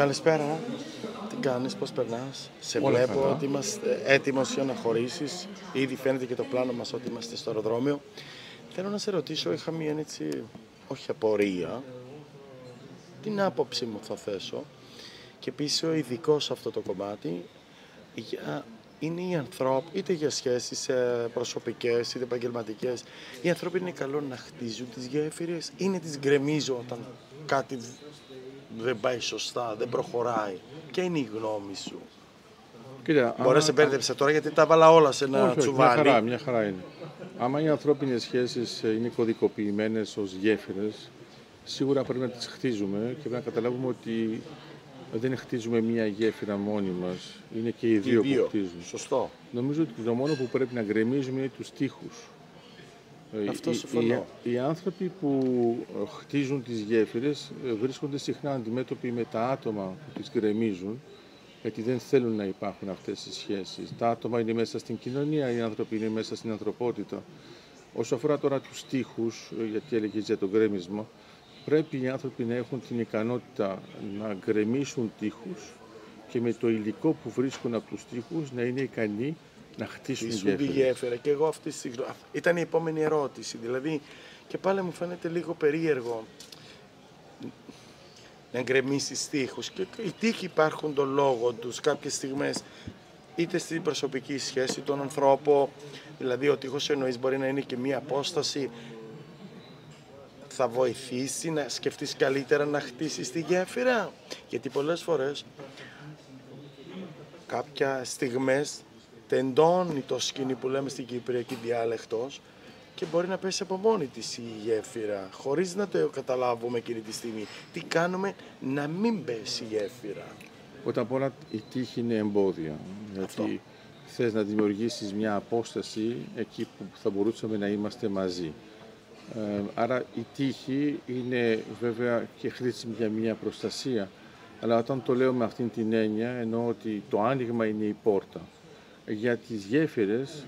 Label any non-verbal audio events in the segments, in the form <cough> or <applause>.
Καλησπέρα. Τι κάνεις, πώς περνάς; Σε Όλα βλέπω καλά. ότι είμαστε έτοιμος για να χωρίσεις. Ήδη φαίνεται και το πλάνο μας ότι είμαστε στο αεροδρόμιο. Θέλω να σε ρωτήσω, είχα μια έτσι, όχι απορία, την άποψη μου θα θέσω και επίσης ο ειδικό σε αυτό το κομμάτι για, είναι οι ανθρώποι, είτε για σχέσεις ε, προσωπικές είτε επαγγελματικές. Οι άνθρωποι είναι καλό να χτίζουν τις γέφυρες ή να τις γκρεμίζουν όταν κάτι δεν πάει σωστά, δεν προχωράει. Ποια είναι η γνώμη σου; Κοίτα, Μπορεί να σε μπέρδεψε τώρα γιατί τα βάλα όλα σε ένα όχι, όχι, μια τσουβάλι. χαρά, μια χαρά είναι. Άμα οι ανθρώπινες σχέσεις ε, είναι κωδικοποιημένες ως γέφυρες, σίγουρα πρέπει να τις χτίζουμε και πρέπει να καταλάβουμε ότι δεν χτίζουμε μία γέφυρα μόνοι μας, είναι και οι Και οι δύο, δύο. που χτίζουν. Σωστό. Νομίζω ότι το μόνο που πρέπει να γκρεμίζουμε είναι τους τοίχους. Ε, Αυτό οι- συμφωνώ. Οι, οι άνθρωποι που ε, χτίζουν τις γέφυρες ε, βρίσκονται συχνά αντιμέτωποι με τα άτομα που τις γκρεμίζουν γιατί δεν θέλουν να υπάρχουν αυτές οι σχέσεις. Τα άτομα είναι μέσα στην κοινωνία, οι άνθρωποι είναι μέσα στην ανθρωπότητα. Όσο αφορά τώρα τους τοίχους, ε, γιατί έλεγες για το γκρέμισμα, πρέπει οι άνθρωποι να έχουν την ικανότητα να γκρεμίσουν τοίχους και με το υλικό που βρίσκουν από τους τοίχους να είναι ικανοί να χτίσουν Ήσουν τη γέφυρες. γέφυρα και εγώ αυτή τη στιγμή. Ήταν η επόμενη ερώτηση. Δηλαδή, και πάλι μου φαίνεται λίγο περίεργο να γκρεμίσει τείχου. Και οι τείχοι υπάρχουν τον λόγο τους κάποιες στιγμές, είτε στην προσωπική σχέση, τον ανθρώπο. Δηλαδή, ο τείχος εννοείς μπορεί να είναι και μία απόσταση. Θα βοηθήσει να σκεφτείς καλύτερα να χτίσεις τη γέφυρα; Γιατί πολλές φορές κάποια στιγμές τεντώνει το σκηνή που λέμε στην Κυπριακή διάλεκτος και μπορεί να πέσει από μόνη της η γέφυρα, χωρίς να το καταλάβουμε εκείνη τη στιγμή. Τι κάνουμε να μην πέσει η γέφυρα. Πρώτα απ' όλα η τύχη είναι εμπόδια. Γιατί Αυτό. θες να δημιουργήσεις μια απόσταση εκεί που θα μπορούσαμε να είμαστε μαζί. Ε, άρα η τύχη είναι βέβαια και χρήσιμη για μια προστασία. Αλλά όταν το λέω με αυτήν την έννοια εννοώ ότι το άνοιγμα είναι η πόρτα. Για τις γέφυρες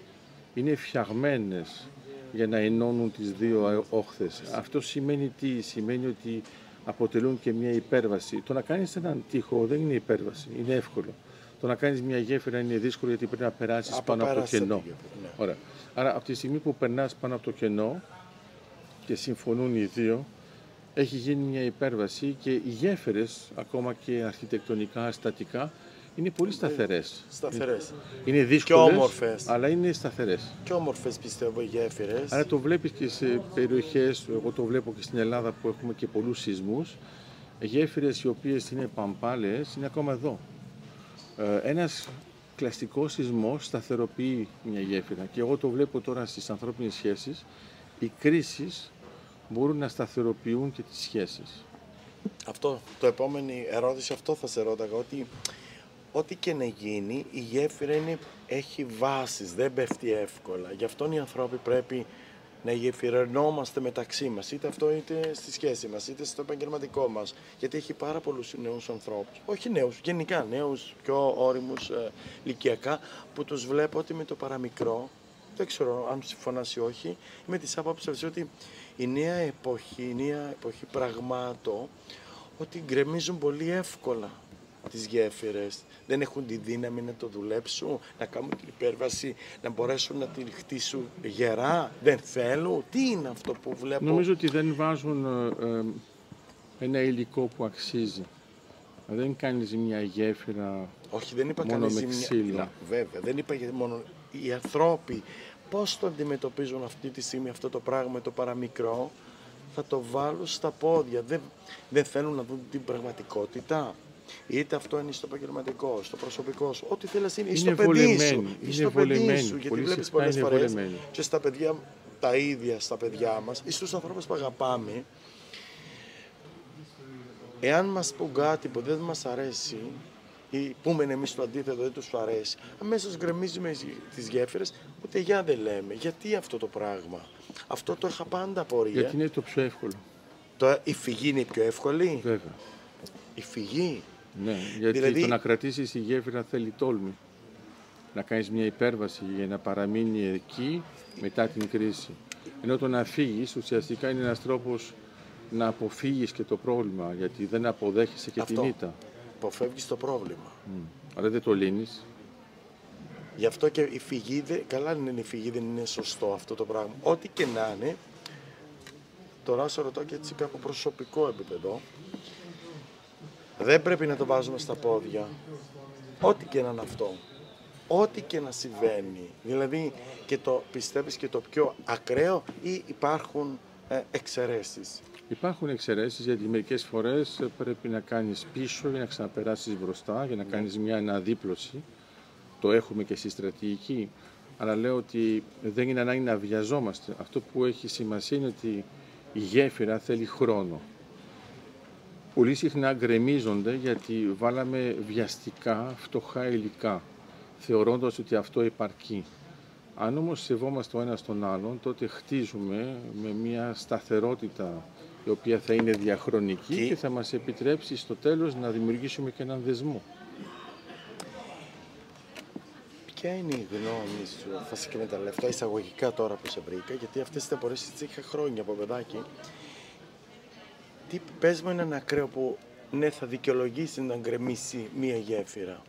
είναι φτιαγμένες για να ενώνουν τις δύο όχθες. Αυτό σημαίνει τι, σημαίνει ότι αποτελούν και μια υπέρβαση. Το να κάνεις έναν τοίχο δεν είναι υπέρβαση, είναι εύκολο. Το να κάνεις μια γέφυρα είναι δύσκολο γιατί πρέπει να περάσεις Από πάνω από το πέρασε τη κενό. γέφυρα, ναι. Ωραία. Άρα από τη στιγμή που περνάς πάνω από το κενό και συμφωνούν οι δύο, έχει γίνει μια υπέρβαση και οι γέφυρες, ακόμα και αρχιτεκτονικά, στατικά, είναι πολύ σταθερές. Σταθερές. Είναι δύσκολες, όμορφες. αλλά είναι σταθερές. Και όμορφες πιστεύω οι γέφυρες. Άρα το βλέπεις και σε περιοχές, εγώ το βλέπω και στην Ελλάδα που έχουμε και πολλούς σεισμούς, γέφυρες οι οποίες είναι παμπάλες είναι ακόμα εδώ. Ε, ένας κλαστικός σεισμός σταθεροποιεί μια γέφυρα και εγώ το βλέπω τώρα στις ανθρώπινες σχέσεις, οι κρίσεις μπορούν να σταθεροποιούν και τις σχέσεις. Αυτό, το επόμενη ερώτηση αυτό θα σε ρώταγα ότι ό,τι και να γίνει η γέφυρα είναι, έχει βάσεις, δεν πέφτει εύκολα. Γι' αυτό οι ανθρώποι πρέπει να γεφυρωνόμαστε μεταξύ μας, είτε αυτό είτε στη σχέση μας, είτε στο επαγγελματικό μας. Γιατί έχει πάρα πολλούς νέους ανθρώπους, όχι νέους, γενικά νέους, πιο όριμους ε, ηλικιακά, που τους βλέπω ότι με το παραμικρό, δεν ξέρω αν συμφωνάς ή όχι, με τις άποψεις ότι η νέα εποχή, η νέα εποχή πραγμάτων, ότι γκρεμίζουν πολύ εύκολα τις γέφυρες. Δεν έχουν τη δύναμη να το δουλέψουν, να κάνουν την υπέρβαση, να μπορέσουν να την χτίσουν γερά. Δεν θέλουν. Τι είναι αυτό που βλέπω; Νομίζω ότι δεν βάζουν ε, ε, ένα υλικό που αξίζει. Δεν κάνεις μια γέφυρα Όχι, δεν είπα μόνο κανείς με ζημιά. ξύλο. Να, Βέβαια, δεν είπα για μόνο οι ανθρώποι. Πώς το αντιμετωπίζουν αυτή τη στιγμή αυτό το πράγμα, το παραμικρό, θα το βάλουν στα πόδια. Δεν, δεν θέλουν να δουν την πραγματικότητα. Είτε αυτό είναι στο επαγγελματικό, στο προσωπικό σου, ό,τι θέλεις είναι, ή στο Είναι παιδί σου. βολεμένοι, Ή είναι στο παιδί βολεμένοι. σου. Γιατί Πολύ βλέπεις συχνά πολλές είναι φορές βολεμένοι. και στα παιδιά τα ίδια στα παιδιά μας ή στους ανθρώπους που αγαπάμε, εάν μας πούν κάτι που δεν μας αρέσει ή πούμε εμείς το αντίθετο δεν τους αρέσει, αμέσως γκρεμίζουμε τις γέφυρες, ούτε γεια δεν λέμε. Γιατί αυτό το πράγμα. Αυτό το είχα πάντα απορία. γιατί είναι το πιο εύκολο. Το, η φυγή είναι η πιο εύκολη. Βέβαια. Η φυγή. Ναι, γιατί Δηλαδή- το να κρατήσεις τη γέφυρα θέλει τόλμη. Να κάνεις μια υπέρβαση για να παραμείνει εκεί μετά την κρίση. Ενώ το να φύγεις ουσιαστικά είναι ένας τρόπος να αποφύγεις και το πρόβλημα, γιατί δεν αποδέχεσαι και Αυτό. την ήττα. αποφεύγεις το πρόβλημα. Mm. Αλλά δεν το λύνεις. Γι' αυτό και η φυγή, καλά είναι η φυγή, δεν είναι σωστό αυτό το πράγμα. Ό,τι και να είναι, τώρα σε ρωτώ και έτσι από προσωπικό επίπεδο, δεν πρέπει να το βάζουμε στα πόδια. Ό,τι και να είναι αυτό. Ό,τι και να συμβαίνει. Δηλαδή, και το πιστεύεις και το πιο ακραίο ή υπάρχουν ε, εξαιρέσεις; Υπάρχουν εξαιρέσεις γιατί μερικές φορές πρέπει να κάνεις πίσω για να ξαναπεράσεις μπροστά, για να κάνεις μια αναδίπλωση. Το έχουμε και στη στρατηγική. Αλλά λέω ότι δεν είναι ανάγκη να βιαζόμαστε. Αυτό που έχει σημασία είναι ότι η γέφυρα θέλει χρόνο. Πολύ συχνά γκρεμίζονται γιατί βάλαμε βιαστικά, φτωχά υλικά, θεωρώντας ότι αυτό επαρκεί. Αν όμως σεβόμαστε ο ένας τον άλλον, τότε χτίζουμε με μια σταθερότητα η οποία θα είναι διαχρονική και θα μας επιτρέψει στο τέλος να δημιουργήσουμε και έναν δεσμό. Ποια είναι η γνώμη σου, θα σε εκμεταλλευτώ εισαγωγικά τώρα που σε βρήκα, γιατί αυτές τις απορίες τις είχα χρόνια από παιδάκι. Τι πες μου έναν ακραίο που ναι θα δικαιολογήσει να γκρεμίσει μία γέφυρα.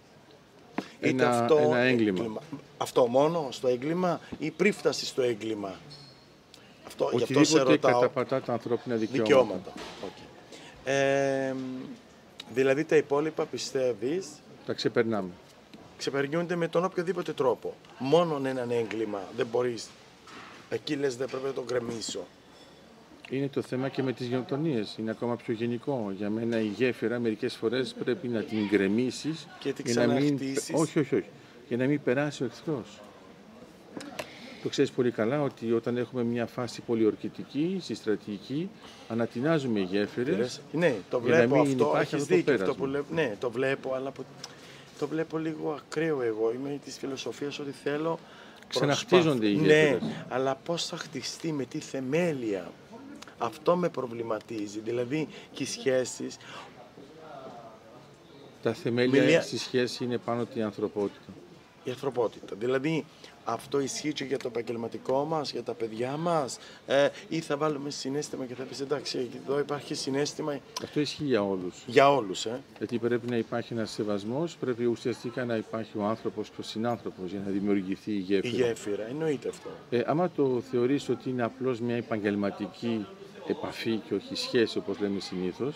Είτε ένα, αυτό ένα έγκλημα. Αυτό μόνο στο έγκλημα ή πριν φτάσει στο έγκλημα. Αυτό, Οτιδήποτε σε ρωτάω, καταπατά τα ανθρώπινα δικαιώματα. δικαιώματα. Okay. Ε, δηλαδή τα υπόλοιπα πιστεύεις... Τα ξεπερνάμε. Ξεπερνιούνται με τον οποιοδήποτε τρόπο. Μόνο έναν έγκλημα δεν μπορείς. Εκεί λες δεν πρέπει να τον γκρεμίσω. Είναι το θέμα και με τις γενοκτονίες. Είναι ακόμα πιο γενικό. Για μένα η γέφυρα μερικές φορές πρέπει να την γκρεμίσεις και την για να μην... Όχι, όχι, όχι. Για να μην περάσει ο εχθρός. Το ξέρεις πολύ καλά ότι όταν έχουμε μια φάση πολιορκητική, στη στρατηγική, ανατινάζουμε γέφυρες ναι, το βλέπω για να μην αυτό, υπάρχει αυτό, το αυτό που λέω, Ναι, το βλέπω, αλλά το βλέπω λίγο ακραίο εγώ. Είμαι της φιλοσοφίας ότι θέλω... Ξαναχτίζονται οι γέφυρες. Ναι, αλλά πώς θα χτιστεί, με τι θεμέλια, αυτό με προβληματίζει. Δηλαδή και οι σχέσεις... Τα θεμέλια Μιλία... στη σχέση είναι πάνω την ανθρωπότητα. Η ανθρωπότητα. Δηλαδή αυτό ισχύει και για το επαγγελματικό μας, για τα παιδιά μας, ε, ή θα βάλουμε συνέστημα και θα πεις εντάξει, εδώ υπάρχει συνέστημα. Αυτό ισχύει για όλους. Για όλους, ε. Γιατί πρέπει να υπάρχει ένας σεβασμός, πρέπει ουσιαστικά να υπάρχει ο άνθρωπος και ο συνάνθρωπος για να δημιουργηθεί η γέφυρα. Η γέφυρα, εννοείται αυτό. Ε, άμα το θεωρείς ότι είναι απλώς μια επαγγελματική επαφή και όχι σχέση όπως λέμε συνήθως,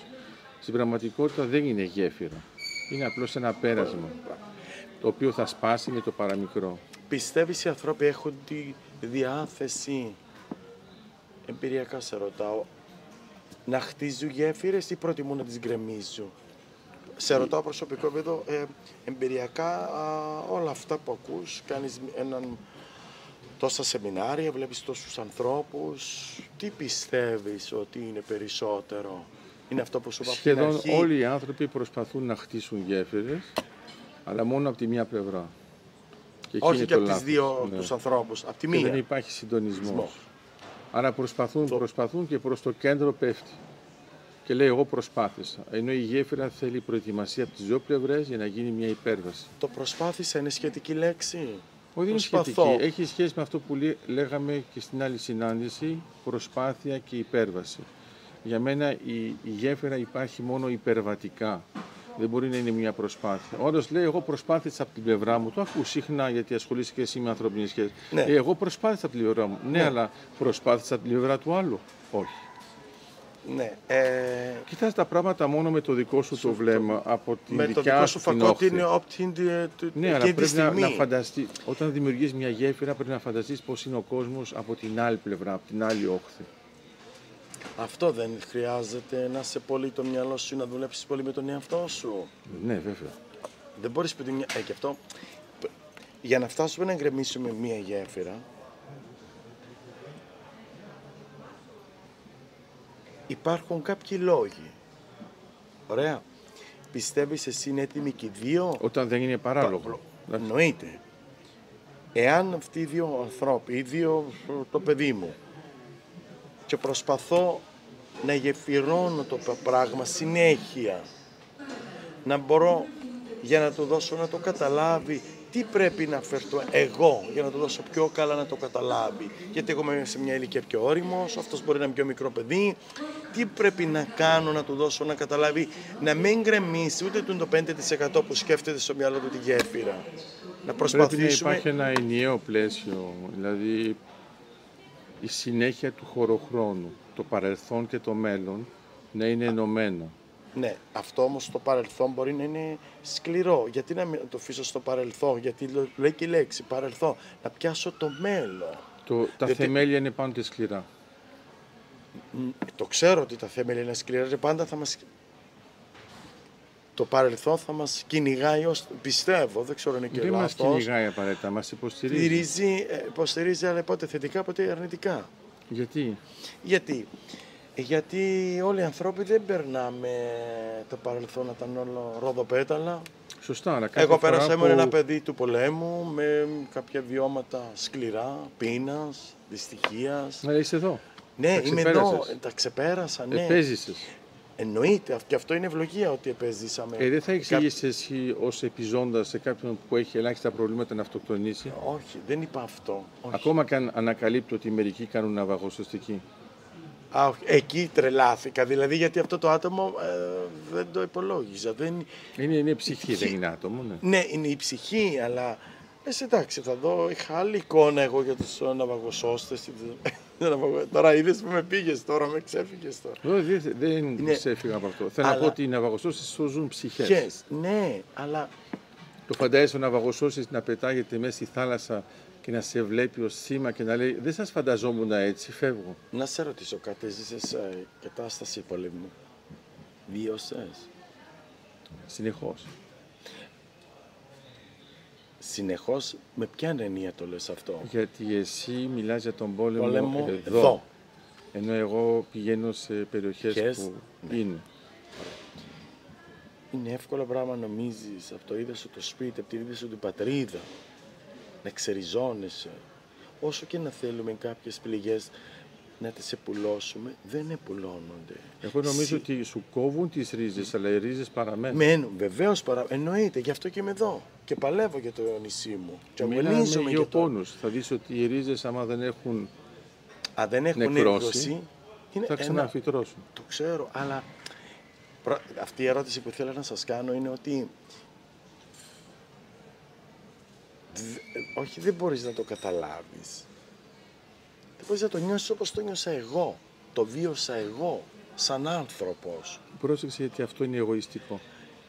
στην πραγματικότητα δεν είναι γέφυρα. Είναι απλώς ένα πέρασμα, το οποίο θα σπάσει με το παραμικρό. Πιστεύεις οι άνθρωποι έχουν τη διάθεση, εμπειριακά σε ρωτάω, να χτίζουν γέφυρες ή προτιμούν να τις γκρεμίζουν; Σε ρωτάω προσωπικό επίπεδο, ε, εμπειριακά όλα αυτά που ακούς, κάνεις έναν τόσα σεμινάρια, βλέπεις τόσους ανθρώπους. Τι πιστεύεις ότι είναι περισσότερο; Είναι αυτό που σου είπα Σχεδόν όλοι οι άνθρωποι προσπαθούν να χτίσουν γέφυρες, αλλά μόνο από τη μία πλευρά. Και Όχι και από τις δύο ναι. τους ανθρώπους, από τη μία. Και δεν υπάρχει συντονισμός. Άρα προσπαθούν, προσπαθούν και προς το κέντρο πέφτει. Και λέει εγώ προσπάθησα. Ενώ η γέφυρα θέλει προετοιμασία από τις δύο πλευρές για να γίνει μια υπέρβαση. Το προσπάθησα είναι σχετική λέξη. Όχι, είναι σχετική. Έχει σχέση με αυτό που λέγαμε και στην άλλη συνάντηση, προσπάθεια και υπέρβαση. Για μένα η, η γέφυρα υπάρχει μόνο υπερβατικά. Δεν μπορεί να είναι μια προσπάθεια. Όντως λέει, εγώ προσπάθησα από την πλευρά μου. Το ακούω συχνά γιατί ασχολείσαι και εσύ με ανθρώπινε σχέσεις. Ναι. Ε, εγώ προσπάθησα από την πλευρά μου. Ναι, ναι, αλλά προσπάθησα από την πλευρά του άλλου. Όχι. Ναι. Ε... Κοιτάς τα πράγματα μόνο με το δικό σου το βλέμμα, από την με δικιά το δικό σου φακό είναι την Ναι, αλλά πρέπει να, να φανταστεί, όταν δημιουργείς μια γέφυρα πρέπει να φανταστείς πώς είναι ο κόσμος από την άλλη πλευρά, από την άλλη όχθη. Αυτό δεν χρειάζεται να σε πολύ το μυαλό σου να δουλέψεις πολύ με τον εαυτό σου. Ναι, βέβαια. Δεν μπορείς πει ε, και αυτό. Για να φτάσουμε να εγκρεμίσουμε μια γέφυρα, υπάρχουν κάποιοι λόγοι. Ωραία. Πιστεύεις εσύ είναι έτοιμοι και οι δύο; Όταν δεν είναι παράλογο. Εννοείται. Εάν αυτοί οι δύο ανθρώποι, οι δύο το παιδί μου, και προσπαθώ να γεφυρώνω το πράγμα συνέχεια, να μπορώ για να του δώσω να το καταλάβει τι πρέπει να φερθώ εγώ για να το δώσω πιο καλά να το καταλάβει. Γιατί εγώ είμαι σε μια ηλικία πιο όριμο, αυτός μπορεί να είναι πιο μικρό παιδί. Τι πρέπει να κάνω να του δώσω να καταλάβει, να μην γκρεμίσει ούτε το 5% που σκέφτεται στο μυαλό του τη γέφυρα. Να προσπαθήσουμε. Πρέπει να υπάρχει ένα ενιαίο πλαίσιο, δηλαδή η συνέχεια του χωροχρόνου, το παρελθόν και το μέλλον να είναι ενωμένα. Ναι, αυτό όμως στο παρελθόν μπορεί να είναι σκληρό. Γιατί να μην το αφήσω στο παρελθόν, γιατί λέει και η λέξη παρελθόν, να πιάσω το μέλλον. Το, τα θεμέλια είναι πάντα σκληρά. Το ξέρω ότι τα θέμελια είναι σκληρά και πάντα θα μας... Το παρελθόν θα μας κυνηγάει ως... πιστεύω, δεν ξέρω αν είναι και Δεν μας κυνηγάει απαραίτητα, μας υποστηρίζει. Ε, υποστηρίζει, αλλά πότε θετικά, πότε αρνητικά. Γιατί; Γιατί; Γιατί όλοι οι ανθρώποι δεν περνάμε το παρελθόν να ήταν όλο ροδοπέταλα. Σωστά, αλλά Εγώ πέρασα που... ένα παιδί του πολέμου με κάποια βιώματα σκληρά, πείνας, δυστυχίας. Αλλά είσαι εδώ. Ναι, είμαι εδώ, τα ξεπέρασα, ναι. Επέζησες. Εννοείται, και αυτό είναι ευλογία ότι επέζησαμε. Ε, δεν θα εξηγήσεις Κά... εσύ ως επιζώντας σε κάποιον που έχει ελάχιστα προβλήματα να αυτοκτονήσει; Όχι, δεν είπα αυτό. Όχι. Ακόμα και αν ανακαλύπτω ότι μερικοί κάνουν ναυαγοσωστική. Α, εκεί τρελάθηκα. Δηλαδή γιατί αυτό το άτομο ε, δεν το υπολόγιζα. Δεν... Είναι, είναι ψυχή, δεν είναι άτομο. Ναι. ναι, είναι η ψυχή, αλλά. Ε, εντάξει, θα δω. Είχα άλλη εικόνα εγώ για τους ναυαγοσώστε. <laughs> τώρα είδες που με πήγες, τώρα με ξέφυγες τώρα. Δεν, δεν ναι. ξέφυγα από αυτό. Θέλω αλλά... να πω ότι οι ναυαγοσώστε σώζουν ψυχές. Ναι, αλλά. Το φαντάζεσαι ο ναυαγοσώστη να πετάγεται μέσα στη θάλασσα και να σε βλέπει ως σήμα και να λέει «Δεν σας φανταζόμουν έτσι, φεύγω». Να σε ρωτήσω κάτι, ζήσες ε, κατάσταση πολέμου. Βίωσες; Συνεχώς. Συνεχώς, με ποια εννοία το λες αυτό; Γιατί εσύ μιλάς για τον πόλεμο, πόλεμο εδώ. εδώ. Ενώ εγώ πηγαίνω σε περιοχές που ναι. είναι. Είναι εύκολο πράγμα νομίζεις από το είδε σου το σπίτι, από την είδε σου την πατρίδα να ξεριζώνεσαι. Όσο και να θέλουμε κάποιες πληγές να τις επουλώσουμε, δεν επουλώνονται. Εγώ νομίζω ότι σου κόβουν τις ρίζες, αλλά οι ρίζες παραμένουν. Μένουν, βεβαίως παραμένουν. Εννοείται, γι' αυτό και είμαι εδώ. Και παλεύω για το νησί μου. Και αγωνίζομαι για το... πόνους. Θα δεις ότι οι ρίζες, άμα δεν έχουν Α, δεν έχουν νεκρώσει, είναι θα ξαναφυτρώσουν. Το ξέρω, αλλά αυτή η ερώτηση που ήθελα να σας κάνω είναι ότι όχι δεν μπορείς να το καταλάβεις. Δεν μπορείς να το νιώσεις όπως το νιώσα εγώ. Το βίωσα εγώ, σαν άνθρωπος. Πρόσεξε γιατί αυτό είναι εγωιστικό.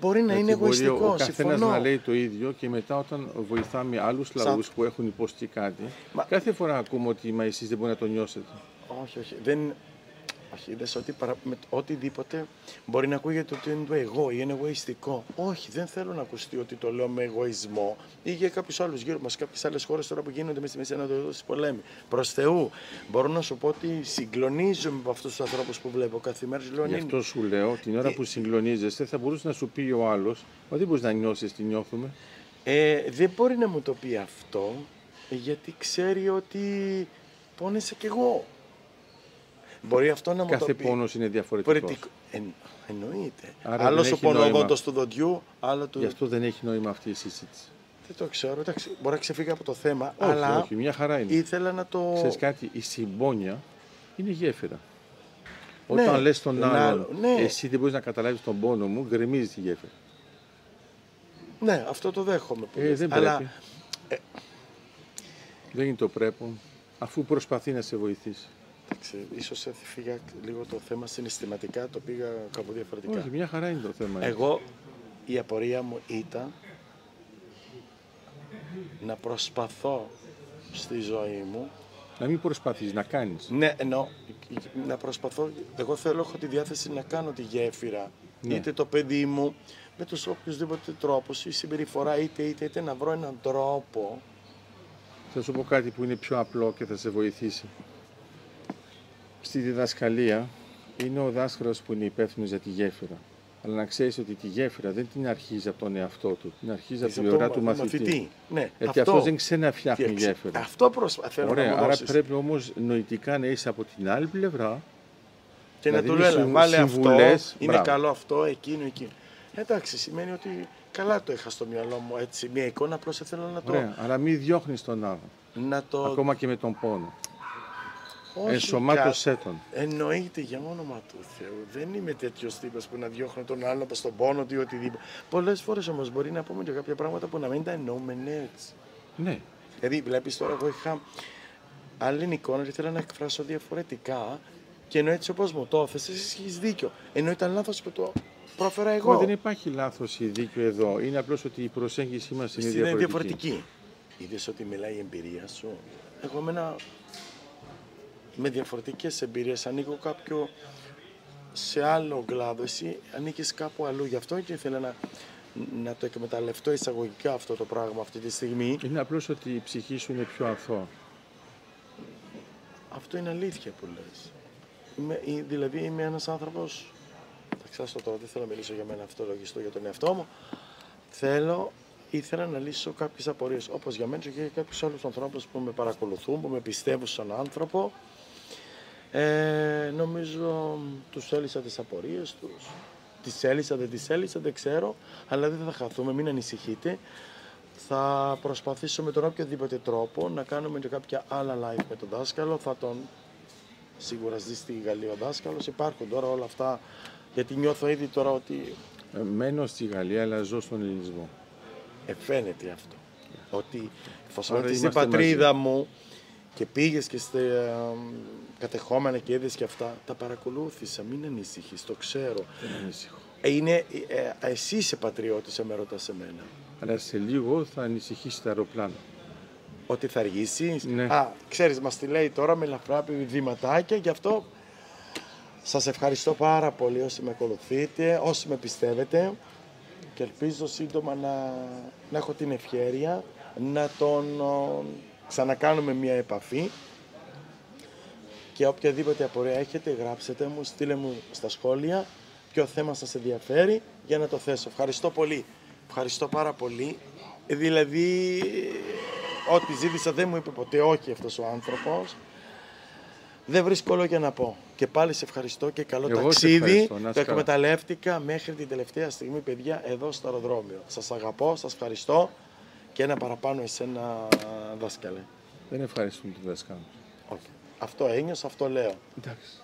Μπορεί να είναι εγωιστικό, μπορεί ο καθένας να λέει το ίδιο και μετά όταν βοηθάμε άλλους Σαν... λαούς που έχουν υποστεί κάτι, Μα... κάθε φορά ακούμε ότι μα εσείς δεν μπορεί να το νιώσετε. Όχι, όχι. Δεν, όχι, είδες ότι παρα... με οτιδήποτε μπορεί να ακούγεται ότι είναι το εγώ ή είναι εγωιστικό. Όχι, δεν θέλω να ακουστεί ότι το λέω με εγωισμό ή για κάποιους άλλους γύρω μας, κάποιες άλλες χώρες τώρα που γίνονται μέσα στη Μέση Ανατολή στι πολέμη. Προς Θεού, μπορώ να σου πω ότι συγκλονίζομαι από αυτούς τους ανθρώπους που βλέπω κάθε μέρα. Λέω, Γι' αυτό σου λέω, την ώρα που συγκλονίζεσαι, θα μπορούσε να σου πει ο άλλος, Μα δεν μπορεί να νιώσεις τι νιώθουμε. Ε, δεν μπορεί να μου το πει αυτό, γιατί ξέρει ότι πόνεσα κι εγώ. Μπορεί αυτό να μου Κάθε το πει. πόνος είναι διαφορετικός. Εν, εννοείται. Άλλο ο πονοδόντο του δοντιού, άλλο του. Γι' αυτό δεν έχει νόημα αυτή η συζήτηση. Δεν το ξέρω. Εντάξει, μπορεί να ξεφύγει από το θέμα, όχι, αλλά. Όχι, μια χαρά είναι. Ήθελα να το. Ξέρεις κάτι, η συμπόνια είναι γέφυρα. Ναι, Όταν λες τον άλλον, ναι. εσύ δεν μπορείς να καταλάβεις τον πόνο μου, γκρεμίζει τη γέφυρα. Ναι, αυτό το δέχομαι. ε, δεν αλλά... πρέπει. Ε... Δεν είναι το πρέπει, αφού προσπαθεί να σε βοηθήσει. Εντάξει, ίσως έφυγα λίγο το θέμα συναισθηματικά, το πήγα κάπου διαφορετικά. Όχι, μια χαρά είναι το θέμα. Εγώ, η απορία μου ήταν να προσπαθώ στη ζωή μου να μην προσπαθείς, να κάνεις. Ναι, ενώ να προσπαθώ, εγώ θέλω, έχω τη διάθεση να κάνω τη γέφυρα, ναι. είτε το παιδί μου, με τους οποιοδήποτε τρόπους, η συμπεριφορά, είτε, είτε, είτε να βρω έναν τρόπο. Θα σου πω κάτι που είναι πιο απλό και θα σε βοηθήσει στη διδασκαλία είναι ο δάσκαλος που είναι υπεύθυνος για τη γέφυρα. Αλλά να ξέρεις ότι τη γέφυρα δεν την αρχίζει από τον εαυτό του, την αρχίζει από την πλευρά του μαθητή. μαθητή. Ναι, Γιατί αυτό δεν ξαναφτιάχνει γέφυρα. Αυτό προσπαθώ Ωραία, άρα πρέπει όμως νοητικά να είσαι από την άλλη πλευρά και να, να του λένε, βάλε αυτό, είναι καλό αυτό, εκείνο, εκείνο. Εντάξει, σημαίνει ότι καλά το είχα στο μυαλό μου έτσι. Μια εικόνα απλώ ήθελα να το. Ωραία, αλλά μην διώχνεις τον άλλον. Να το... Ακόμα και με τον πόνο. Όχι Ενσωμάτωσέ κα- τον. Εννοείται για όνομα του Θεού. Δεν είμαι τέτοιος τύπος που να διώχνω τον άλλον από στον πόνο του ή οτιδήποτε. Πολλές φορές όμως μπορεί να πούμε και κάποια πράγματα που να μην τα εννοούμε έτσι. Ναι. Δηλαδή, βλέπεις τώρα, εγώ είχα άλλη εικόνα και ήθελα να εκφράσω διαφορετικά και ενώ έτσι όπως μου το έθεσε, εσύ έχεις δίκιο. Ενώ ήταν λάθος που το πρόφερα εγώ. Εγώ. Δεν υπάρχει λάθος ή δίκιο εδώ. Είναι απλώς ότι η προσέγγιση μας είναι Στην είναι διαφορετική. διαφορετική. Είδες ότι μιλάει η εμπειρία σου. Εγώ με, ένα... με διαφορετικές εμπειρίες ανοίγω κάποιο σε άλλο κλάδο. Εσύ ανήκεις κάπου αλλού. Γι' αυτό και ήθελα να, να το εκμεταλλευτώ εισαγωγικά αυτό το πράγμα αυτή τη στιγμή. Είναι απλώς ότι η ψυχή σου είναι πιο αθώα. Αυτό είναι αλήθεια που λες. Είμαι, ε, δηλαδή είμαι ένας άνθρωπος, θα ξάσω τώρα, δεν θέλω να μιλήσω για μένα αυτολογιστό για τον εαυτό μου, θέλω, ήθελα να λύσω κάποιες απορίες, όπως για μένα και για κάποιους άλλους ανθρώπους που με παρακολουθούν, που με πιστεύουν σαν άνθρωπο. Ε, νομίζω τους έλυσα τις απορίες τους. Τις έλυσα, δεν τις έλυσα, δεν ξέρω, αλλά δεν θα χαθούμε, μην ανησυχείτε. Θα προσπαθήσω με τον οποιοδήποτε τρόπο να κάνουμε και κάποια άλλα live με τον δάσκαλο. Θα τον σίγουρα ζει στη Γαλλία ο δάσκαλος. Υπάρχουν τώρα όλα αυτά, γιατί νιώθω ήδη τώρα ότι Ε, Μένω στη Γαλλία, αλλά ζω στον ελληνισμό. ε, φαίνεται αυτό. Ότι εφόσον Άρα είσαι στην είμαστε πατρίδα μου και πήγες και στα ε, κατεχόμενα και είδες και αυτά, τα παρακολούθησα, μην ανησυχείς, το ξέρω. Δεν ανησυχώ. Ε, Είναι, ε, ε, εσύ είσαι πατριώτης, με ρωτάς εμένα. Αλλά σε λίγο θα ανησυχήσει το αεροπλάνο. Ότι θα αργήσεις; Ναι. Α, ξέρεις, μας τη λέει τώρα με ελαφρά βηματάκια, γι' αυτό σας ευχαριστώ πάρα πολύ όσοι με ακολουθείτε, όσοι με πιστεύετε και ελπίζω σύντομα να, να έχω την ευχαίρεια να τον ο, ξανακάνουμε μια επαφή και οποιαδήποτε απορία έχετε γράψτε μου, στείλε μου στα σχόλια ποιο θέμα σας ενδιαφέρει για να το θέσω. Ευχαριστώ πολύ. Ευχαριστώ πάρα πολύ. Ε, Δηλαδή, ό,τι ζήτησα δεν μου είπε ποτέ όχι αυτός ο άνθρωπος. Δεν βρίσκω λόγια να πω. Και πάλι σε ευχαριστώ και καλό Εγώ σε ταξίδι. ευχαριστώ. Να Το είσαι καλά. εκμεταλλεύτηκα μέχρι την τελευταία στιγμή, παιδιά, εδώ στο αεροδρόμιο. Σας αγαπώ, σας ευχαριστώ και ένα παραπάνω εσένα, δάσκαλε. Δεν ευχαριστούμε τον δασκάλο. Όχι. Αυτό ένιωσα, αυτό λέω. Εντάξει.